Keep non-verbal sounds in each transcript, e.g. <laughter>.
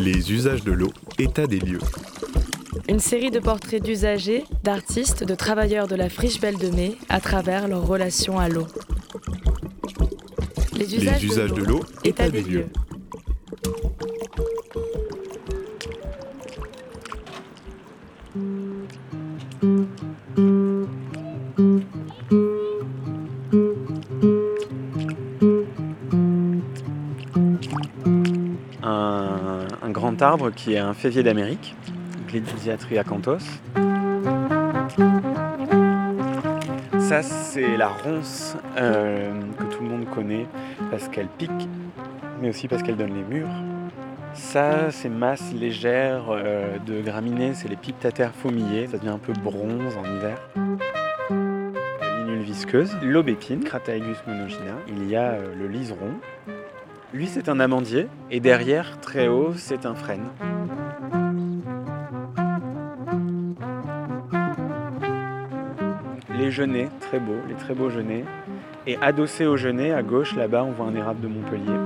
Les usages de l'eau, état des lieux. Une série de portraits d'usagers, d'artistes, de travailleurs de la friche Belle de Mai à travers leur relation à l'eau. Les usages, de l'eau, état des lieux. Arbre qui est un févier d'Amérique, Gledithiatria acanthos. Ça, c'est la ronce euh, que tout le monde connaît parce qu'elle pique, mais aussi parce qu'elle donne les murs. Ça, c'est masse légère euh, de graminées, c'est les piptatères fourmillés, ça devient un peu bronze en hiver. L'inule visqueuse, l'aubépine, Crataegus monogina. Il y a euh, le liseron, lui, c'est un amandier, et derrière, très haut, c'est un frêne. Les genêts, très beaux, les très beaux genêts. Et adossé aux genêts, à gauche, là-bas, on voit un érable de Montpellier.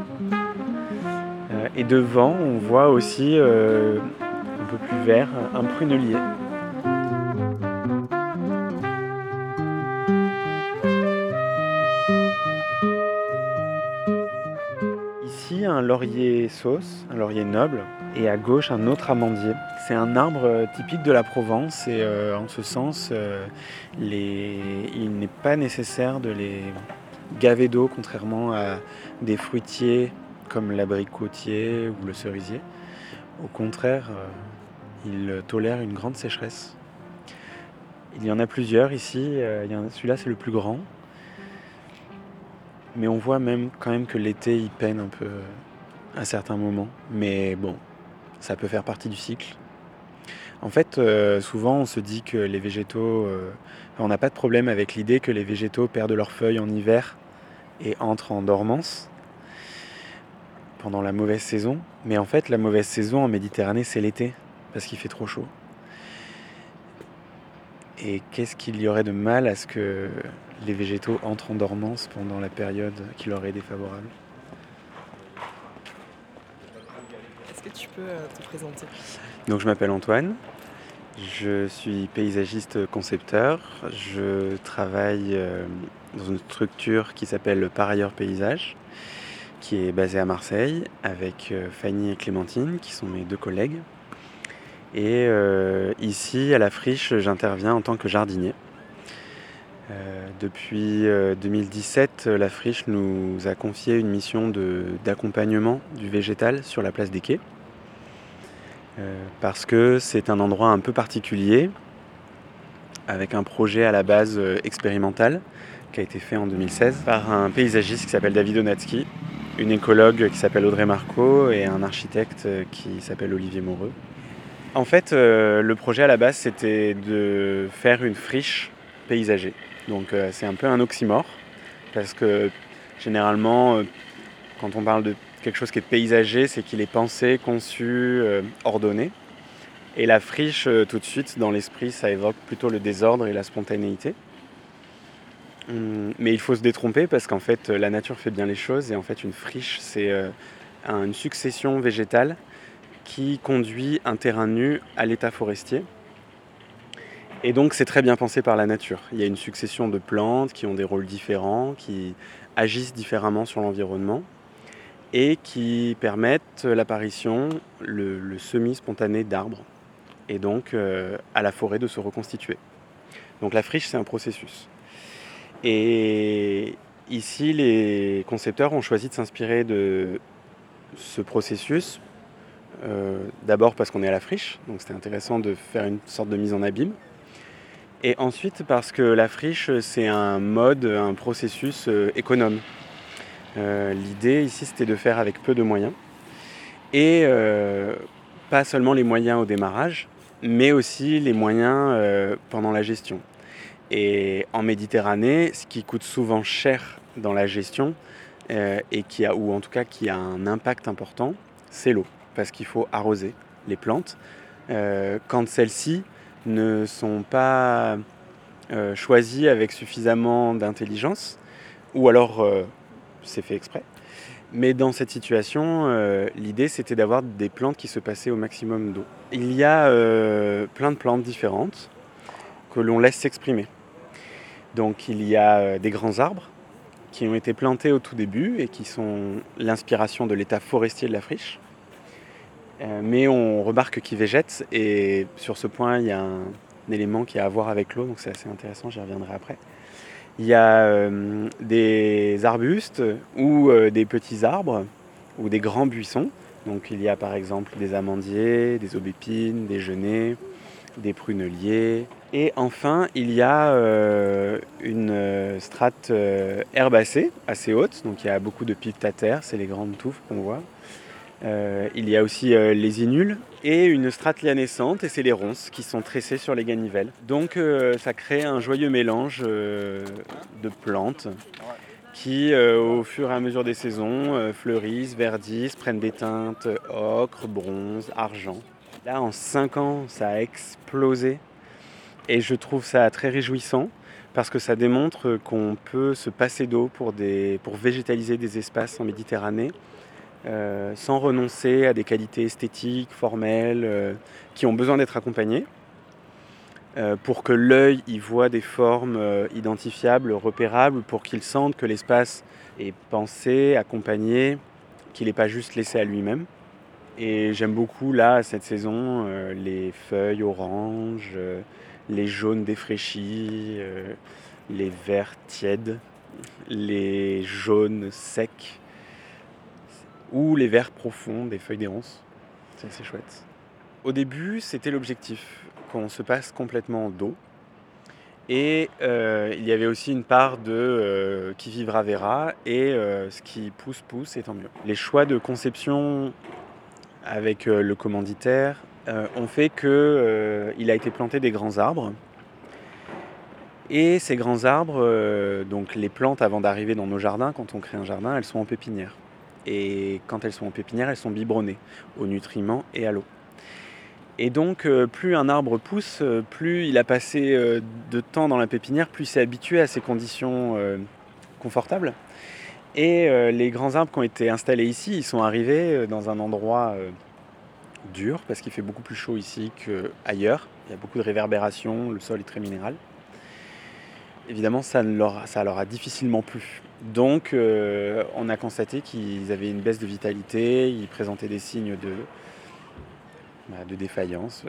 Euh, et devant, on voit aussi, euh, un peu plus vert, un prunelier. Laurier sauce, un laurier noble, et à gauche un autre amandier. C'est un arbre euh, typique de la Provence et euh, en ce sens, euh, il n'est pas nécessaire de les gaver d'eau contrairement à des fruitiers comme l'abricotier ou le cerisier. Au contraire, il tolère une grande sécheresse. Il y en a plusieurs ici, celui-là c'est le plus grand, mais on voit même quand même que l'été il peine un peu à certains moments. Mais bon, ça peut faire partie du cycle. En fait, euh, souvent on se dit que les végétaux, euh, on n'a pas de problème avec l'idée que les végétaux perdent leurs feuilles en hiver et entrent en dormance pendant la mauvaise saison. Mais en fait, la mauvaise saison en Méditerranée, c'est l'été, parce qu'il fait trop chaud. Et qu'est-ce qu'il y aurait de mal à ce que les végétaux entrent en dormance pendant la période qui leur est défavorable Est-ce que tu peux euh, te présenter Donc je m'appelle Antoine, je suis paysagiste concepteur, je travaille euh, dans une structure qui s'appelle Par ailleurs paysage, qui est basée à Marseille avec euh, Fanny et Clémentine qui sont mes deux collègues. Et ici à la friche, j'interviens en tant que jardinier. Depuis 2017, euh, la friche nous a confié une mission d'accompagnement du végétal sur la place des quais. Euh, parce que c'est un endroit un peu particulier, avec un projet à la base expérimental qui a été fait en 2016 par un paysagiste qui s'appelle David Onatsky, une écologue qui s'appelle Audrey Marco et un architecte qui s'appelle Olivier Moreux. En fait, le projet à la base, c'était de faire une friche paysagée. Donc euh, c'est un peu un oxymore, parce que généralement, euh, quand on parle de quelque chose qui est paysager, c'est qu'il est pensé, conçu, euh, ordonné. Et la friche, tout de suite, dans l'esprit, ça évoque plutôt le désordre et la spontanéité. Hum, mais il faut se détromper parce qu'en fait, la nature fait bien les choses et en fait, une friche, c'est une succession végétale qui conduit un terrain nu à l'état forestier. Et donc c'est très bien pensé par la nature. Il y a une succession de plantes qui ont des rôles différents, qui agissent différemment sur l'environnement et qui permettent l'apparition, le, semi-spontané d'arbres et donc euh, à la forêt de se reconstituer. Donc la friche, c'est un processus. Et ici, les concepteurs ont choisi de s'inspirer de ce processus, euh, d'abord parce qu'on est à la friche, donc c'était intéressant de faire une sorte de mise en abîme, et ensuite parce que la friche, c'est un mode, un processus euh, économe. Euh, l'idée ici, c'était de faire avec peu de moyens. Et euh, pas seulement les moyens au démarrage, mais aussi les moyens pendant la gestion. Et en Méditerranée, ce qui coûte souvent cher dans la gestion, et qui a, ou en tout cas qui a un impact important, c'est l'eau. Parce qu'il faut arroser les plantes. quand celles-ci ne sont pas euh, choisis avec suffisamment d'intelligence, ou alors euh, c'est fait exprès. Mais dans cette situation, euh, l'idée c'était d'avoir des plantes qui se passaient au maximum d'eau. Il y a euh, plein de plantes différentes que l'on laisse s'exprimer. Donc il y a euh, des grands arbres qui ont été plantés au tout début et qui sont l'inspiration de l'état forestier de la friche. Mais on remarque qu'ils végètent et sur ce point il y a un, un élément qui a à voir avec l'eau, donc c'est assez intéressant, j'y reviendrai après. Il y a euh, des arbustes ou euh, des petits arbres ou des grands buissons. Donc il y a par exemple des amandiers, des aubépines, des genêts, des pruneliers. Et enfin, il y a euh, une strate herbacée assez haute. Donc il y a beaucoup de piptatères, c'est les grandes touffes qu'on voit. Euh, il y a aussi euh, les inules et une strate lianescente, et c'est les ronces qui sont tressées sur les ganivelles. Donc euh, ça crée un joyeux mélange de plantes qui, au fur et à mesure des saisons, fleurissent, verdissent, prennent des teintes ocre, bronze, argent. Là, en 5 ans, ça a explosé, et je trouve ça très réjouissant parce que ça démontre qu'on peut se passer d'eau pour végétaliser des espaces en Méditerranée euh, sans renoncer à des qualités esthétiques, formelles, euh, qui ont besoin d'être accompagnées, euh, pour que l'œil y voit des formes identifiables, repérables, pour qu'il sente que l'espace est pensé, accompagné, qu'il n'est pas juste laissé à lui-même. Et j'aime beaucoup là, cette saison, les feuilles oranges, les jaunes défraîchis, les verts tièdes, les jaunes secs ou les verts profonds des feuilles des ronces. C'est assez chouette. Au début, c'était l'objectif, qu'on se passe complètement d'eau. Et euh, il y avait aussi une part de euh, qui vivra verra et euh, ce qui pousse pousse et tant mieux. Les choix de conception avec le commanditaire ont fait que euh, il a été planté des grands arbres. Et ces grands arbres, donc les plantes avant d'arriver dans nos jardins, quand on crée un jardin, elles sont en pépinière. Et quand elles sont en pépinière, elles sont biberonnées aux nutriments et à l'eau. Et donc, euh, plus un arbre pousse, euh, plus il a passé euh, de temps dans la pépinière, plus il s'est habitué à ces conditions confortables. Et les grands arbres qui ont été installés ici, ils sont arrivés dans un endroit dur, parce qu'il fait beaucoup plus chaud ici qu'ailleurs. Il y a beaucoup de réverbération, le sol est très minéral. Évidemment, ça, ne leur, ça leur a difficilement plu. Donc, euh, on a constaté qu'ils avaient une baisse de vitalité, ils présentaient des signes de, bah, défaillance.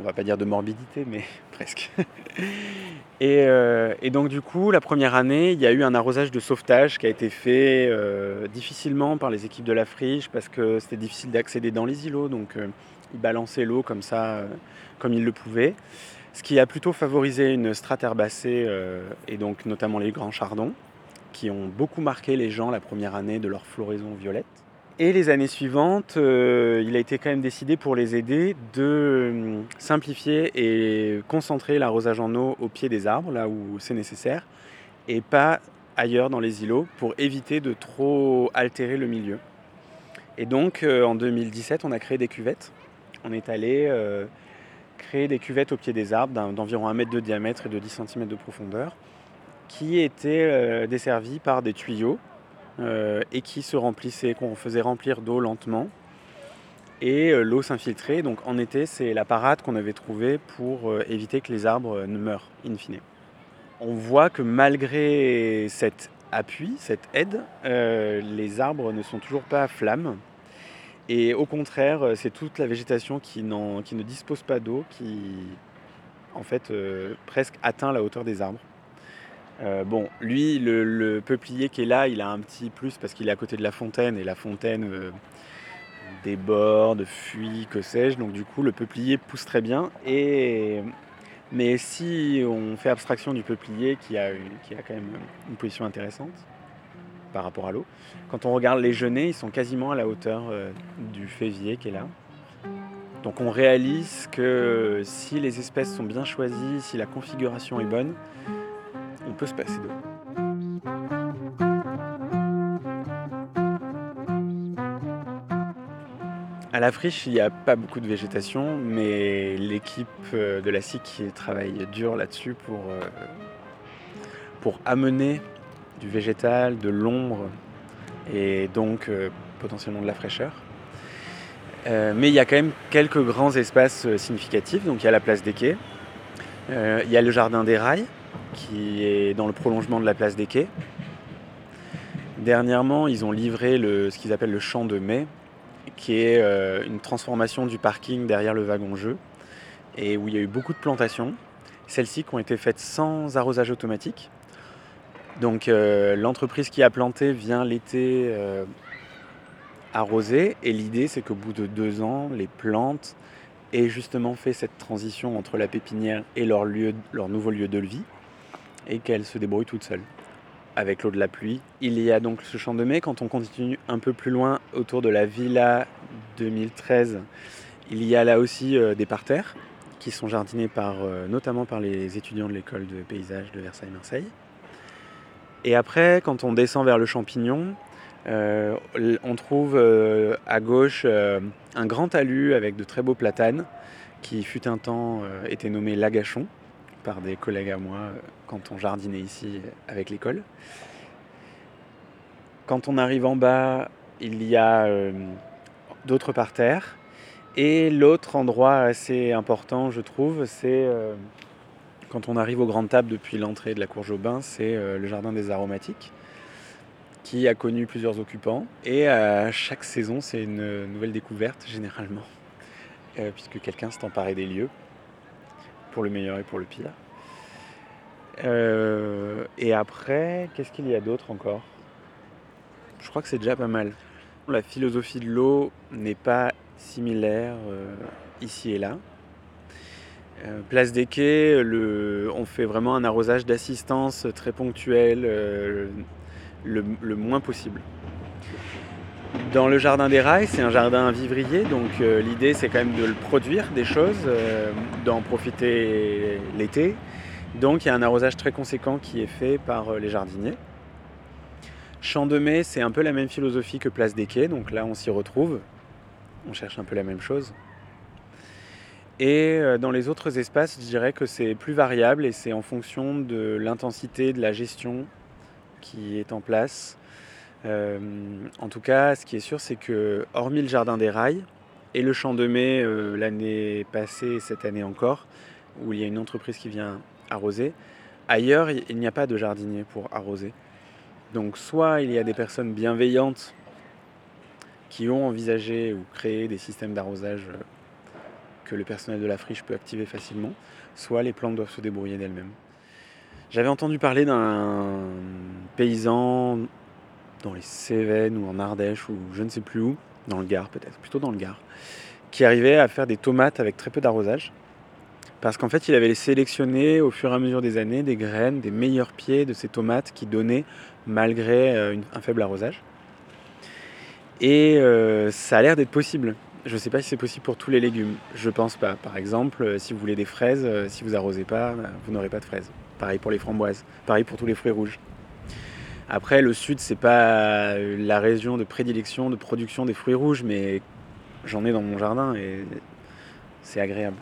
On va pas dire de morbidité, mais <laughs> presque. et, euh, et donc, du coup, la première année, il y a eu un arrosage de sauvetage qui a été fait euh, difficilement par les équipes de la friche parce que c'était difficile d'accéder dans les îlots. Donc, ils balançaient l'eau comme ça, comme ils le pouvaient. Ce qui a plutôt favorisé une strate herbacée euh, et donc notamment les grands chardons qui ont beaucoup marqué les gens la première année de leur floraison violette. Et les années suivantes, euh, il a été quand même décidé pour les aider de euh, simplifier et concentrer l'arrosage en eau au pied des arbres, là où c'est nécessaire, et pas ailleurs dans les îlots pour éviter de trop altérer le milieu. Et donc en 2017, on a créé des cuvettes. On est allé créer des cuvettes au pied des arbres d'environ 1 mètre de diamètre et de 10 cm de profondeur qui étaient euh, desservies par des tuyaux euh, et qui se remplissaient, qu'on faisait remplir d'eau lentement. Et euh, l'eau s'infiltrait. Donc en été, c'est la parade qu'on avait trouvée pour éviter que les arbres ne meurent, in fine. On voit que malgré cet appui, cette aide, les arbres ne sont toujours pas à flamme. Et au contraire, euh, c'est toute la végétation qui, qui ne dispose pas d'eau qui, en fait, euh, presque atteint la hauteur des arbres. Euh, bon, lui, le, peuplier qui est là, il a un petit plus parce qu'il est à côté de la fontaine et la fontaine déborde, fuit, que sais-je. Donc du coup, le peuplier pousse très bien. Et mais si on fait abstraction du peuplier qui a, qui a quand même une position intéressante par rapport à l'eau, quand on regarde les genêts, ils sont quasiment à la hauteur euh, du févier qui est là. Donc on réalise que si les espèces sont bien choisies, si la configuration est bonne, on peut se passer d'eau. À la friche, il n'y a pas beaucoup de végétation, mais l'équipe euh, de la SIC travaille dur là-dessus pour, euh, pour amener du végétal, de l'ombre et donc euh, potentiellement de la fraîcheur. Euh, mais il y a quand même quelques grands espaces euh, significatifs. Donc il y a la place des quais, il y a le jardin des rails qui est dans le prolongement de la place des quais. Dernièrement, ils ont livré ce qu'ils appellent le champ de mai, qui est une transformation du parking derrière le wagon-jeu, et où il y a eu beaucoup de plantations. Celles-ci qui ont été faites sans arrosage automatique. Donc euh, l'entreprise qui a planté vient l'été euh, arroser, et l'idée c'est qu'au bout de deux ans, les plantes aient justement fait cette transition entre la pépinière et leur, nouveau lieu de vie, et qu'elles se débrouillent toutes seules avec l'eau de la pluie. Il y a donc ce champ de mai. Quand on continue un peu plus loin autour de la Villa 2013, il y a là aussi euh, des parterres qui sont jardinés par, notamment par les étudiants de l'école de paysage de Versailles-Marseille. Et après, quand on descend vers le champignon, euh, on trouve euh, à gauche euh, un grand talus avec de très beaux platanes qui fut un temps était nommé Lagachon par des collègues à moi quand on jardinait ici avec l'école. Quand on arrive en bas, il y a d'autres parterres. Et l'autre endroit assez important, je trouve, c'est quand on arrive aux grandes tables depuis l'entrée de la cour Jobin, c'est euh, le jardin des aromatiques, qui a connu plusieurs occupants. Et à chaque saison, c'est une nouvelle découverte, généralement, euh, puisque quelqu'un s'est emparé des lieux, pour le meilleur et pour le pire. Euh, et après, qu'est-ce qu'il y a d'autre encore? Je crois que c'est déjà pas mal. La philosophie de l'eau n'est pas similaire euh, ici et là. Euh, place des quais, on fait vraiment un arrosage d'assistance très ponctuel, euh, le, le moins possible. Dans le jardin des rails, c'est un jardin vivrier, donc euh, l'idée c'est quand même de le produire des choses, d'en profiter l'été. Donc il y a un arrosage très conséquent qui est fait par les jardiniers. Champ de mai, c'est un peu la même philosophie que Place des Quais, donc là on s'y retrouve. On cherche un peu la même chose. Et euh, dans les autres espaces, je dirais que c'est plus variable et c'est en fonction de l'intensité de la gestion qui est en place. Euh, en tout cas, ce qui est sûr, c'est que, hormis le jardin des rails et le champ de mai euh, l'année passée et cette année encore, où il y a une entreprise qui vient arroser, ailleurs, il n'y a pas de jardinier pour arroser. Donc, soit il y a des personnes bienveillantes qui ont envisagé ou créé des systèmes d'arrosage que le personnel de la friche peut activer facilement, soit les plantes doivent se débrouiller d'elles-mêmes. J'avais entendu parler d'un paysan dans les Cévennes ou en Ardèche ou je ne sais plus où, dans le Gard peut-être, plutôt dans le Gard, qui arrivait à faire des tomates avec très peu d'arrosage. Parce qu'en fait, il avait sélectionné au fur et à mesure des années des graines, des meilleurs pieds de ces tomates qui donnaient malgré euh, un faible arrosage. Et euh, ça a l'air d'être possible. Je ne sais pas si c'est possible pour tous les légumes. Je pense pas. Par exemple, euh, si vous voulez des fraises, euh, si vous arrosez pas, euh, vous n'aurez pas de fraises. Pareil pour les framboises. Pareil pour tous les fruits rouges. Après, le sud, c'est pas la région de prédilection de production des fruits rouges, mais j'en ai dans mon jardin et c'est agréable.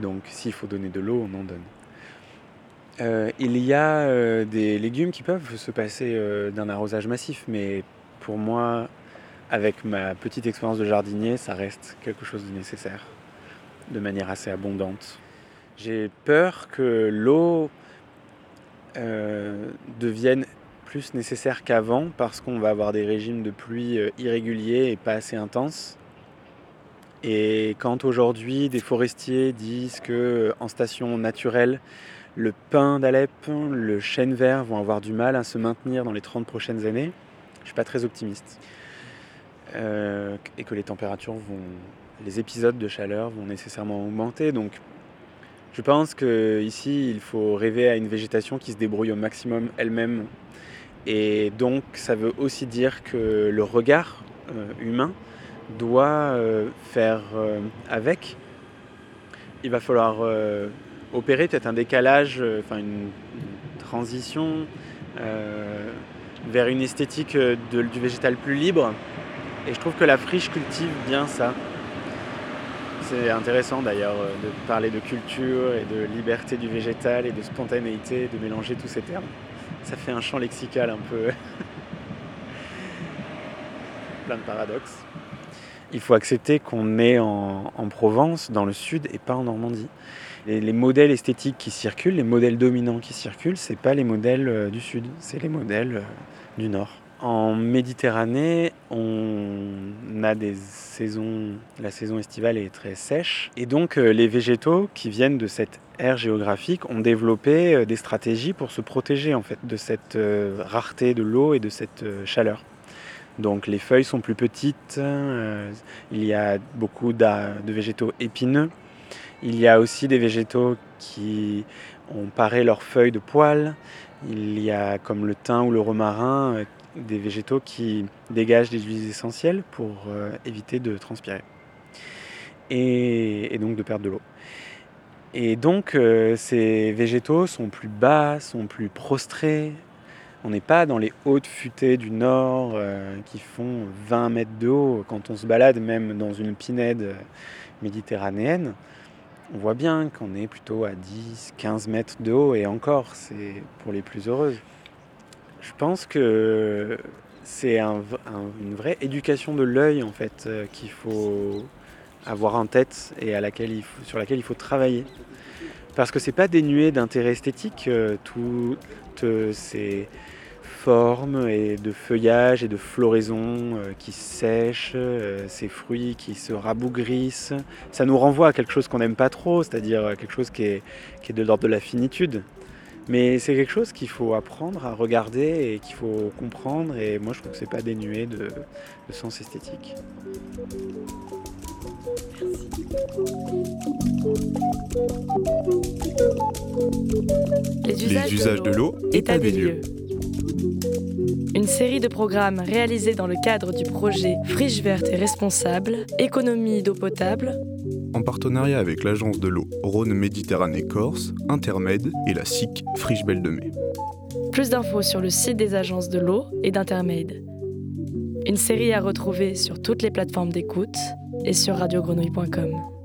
Donc, s'il faut donner de l'eau, on en donne. Il y a des légumes qui peuvent se passer d'un arrosage massif, mais pour moi, avec ma petite expérience de jardinier, ça reste quelque chose de nécessaire, de manière assez abondante. J'ai peur que l'eau euh, devienne plus nécessaire qu'avant parce qu'on va avoir des régimes de pluie euh, irréguliers et pas assez intenses. Et quand aujourd'hui des forestiers disent que euh, en station naturelle, le pin d'Alep, le chêne vert vont avoir du mal à se maintenir dans les 30 prochaines années, je ne suis pas très optimiste. Euh, et que les températures vont, les épisodes de chaleur vont nécessairement augmenter. Donc je pense qu'ici, il faut rêver à une végétation qui se débrouille au maximum elle-même. Et donc, ça veut aussi dire que le regard euh, humain doit euh, faire avec. Il va falloir opérer peut-être un décalage, enfin une, transition vers une esthétique du végétal plus libre. Et je trouve que la friche cultive bien ça. C'est intéressant d'ailleurs euh, de parler de culture et de liberté du végétal et de spontanéité, de mélanger tous ces termes. Ça fait un champ lexical un peu. <laughs> plein de paradoxes. Il faut accepter qu'on est en, en, Provence, dans le sud, et pas en Normandie. Et les modèles esthétiques qui circulent, les modèles dominants qui circulent, c'est pas les modèles euh, du sud, c'est les modèles euh, du nord. En Méditerranée, on a des saisons, la saison estivale est très sèche, et donc euh, les végétaux qui viennent de cette aire géographique ont développé des stratégies pour se protéger en fait de cette rareté de l'eau et de cette chaleur. Donc les feuilles sont plus petites, euh, il y a beaucoup de végétaux épineux, il y a aussi des végétaux qui ont paré leurs feuilles de poils, il y a comme le thym ou le romarin euh, des végétaux qui dégagent des huiles essentielles pour euh, éviter de transpirer et, donc de perdre de l'eau. Et donc ces végétaux sont plus bas, sont plus prostrés, on n'est pas dans les hautes futaies du nord euh, qui font 20 mètres de haut. Quand on se balade même dans une pinède méditerranéenne, on voit bien qu'on est plutôt à 10, 15 mètres de haut et encore, c'est pour les plus heureuses. Je pense que c'est un, un, une vraie éducation de l'œil en fait euh, qu'il faut avoir en tête et à laquelle sur laquelle il faut travailler. Parce que c'est pas dénué d'intérêt esthétique, euh, toutes ces formes et de feuillage et de floraison euh, qui sèchent, euh, ces fruits qui se rabougrissent. Ça nous renvoie à quelque chose qu'on n'aime pas trop, c'est-à-dire quelque chose qui est, qui est de l'ordre de la finitude. Mais c'est quelque chose qu'il faut apprendre à regarder et qu'il faut comprendre. Et moi, je trouve que c'est pas dénué de, de sens esthétique. Les usages, Les usages de l'eau, état des lieux. Une série de programmes réalisés dans le cadre du projet Friche verte et responsable, économie d'eau potable, en partenariat avec l'agence de l'eau Rhône-Méditerranée Corse, Intermed et la SIC Friche Belle de Mai. Plus d'infos sur le site des agences de l'eau et d'Intermed. Une série à retrouver sur toutes les plateformes d'écoute et sur radiogrenouille.com.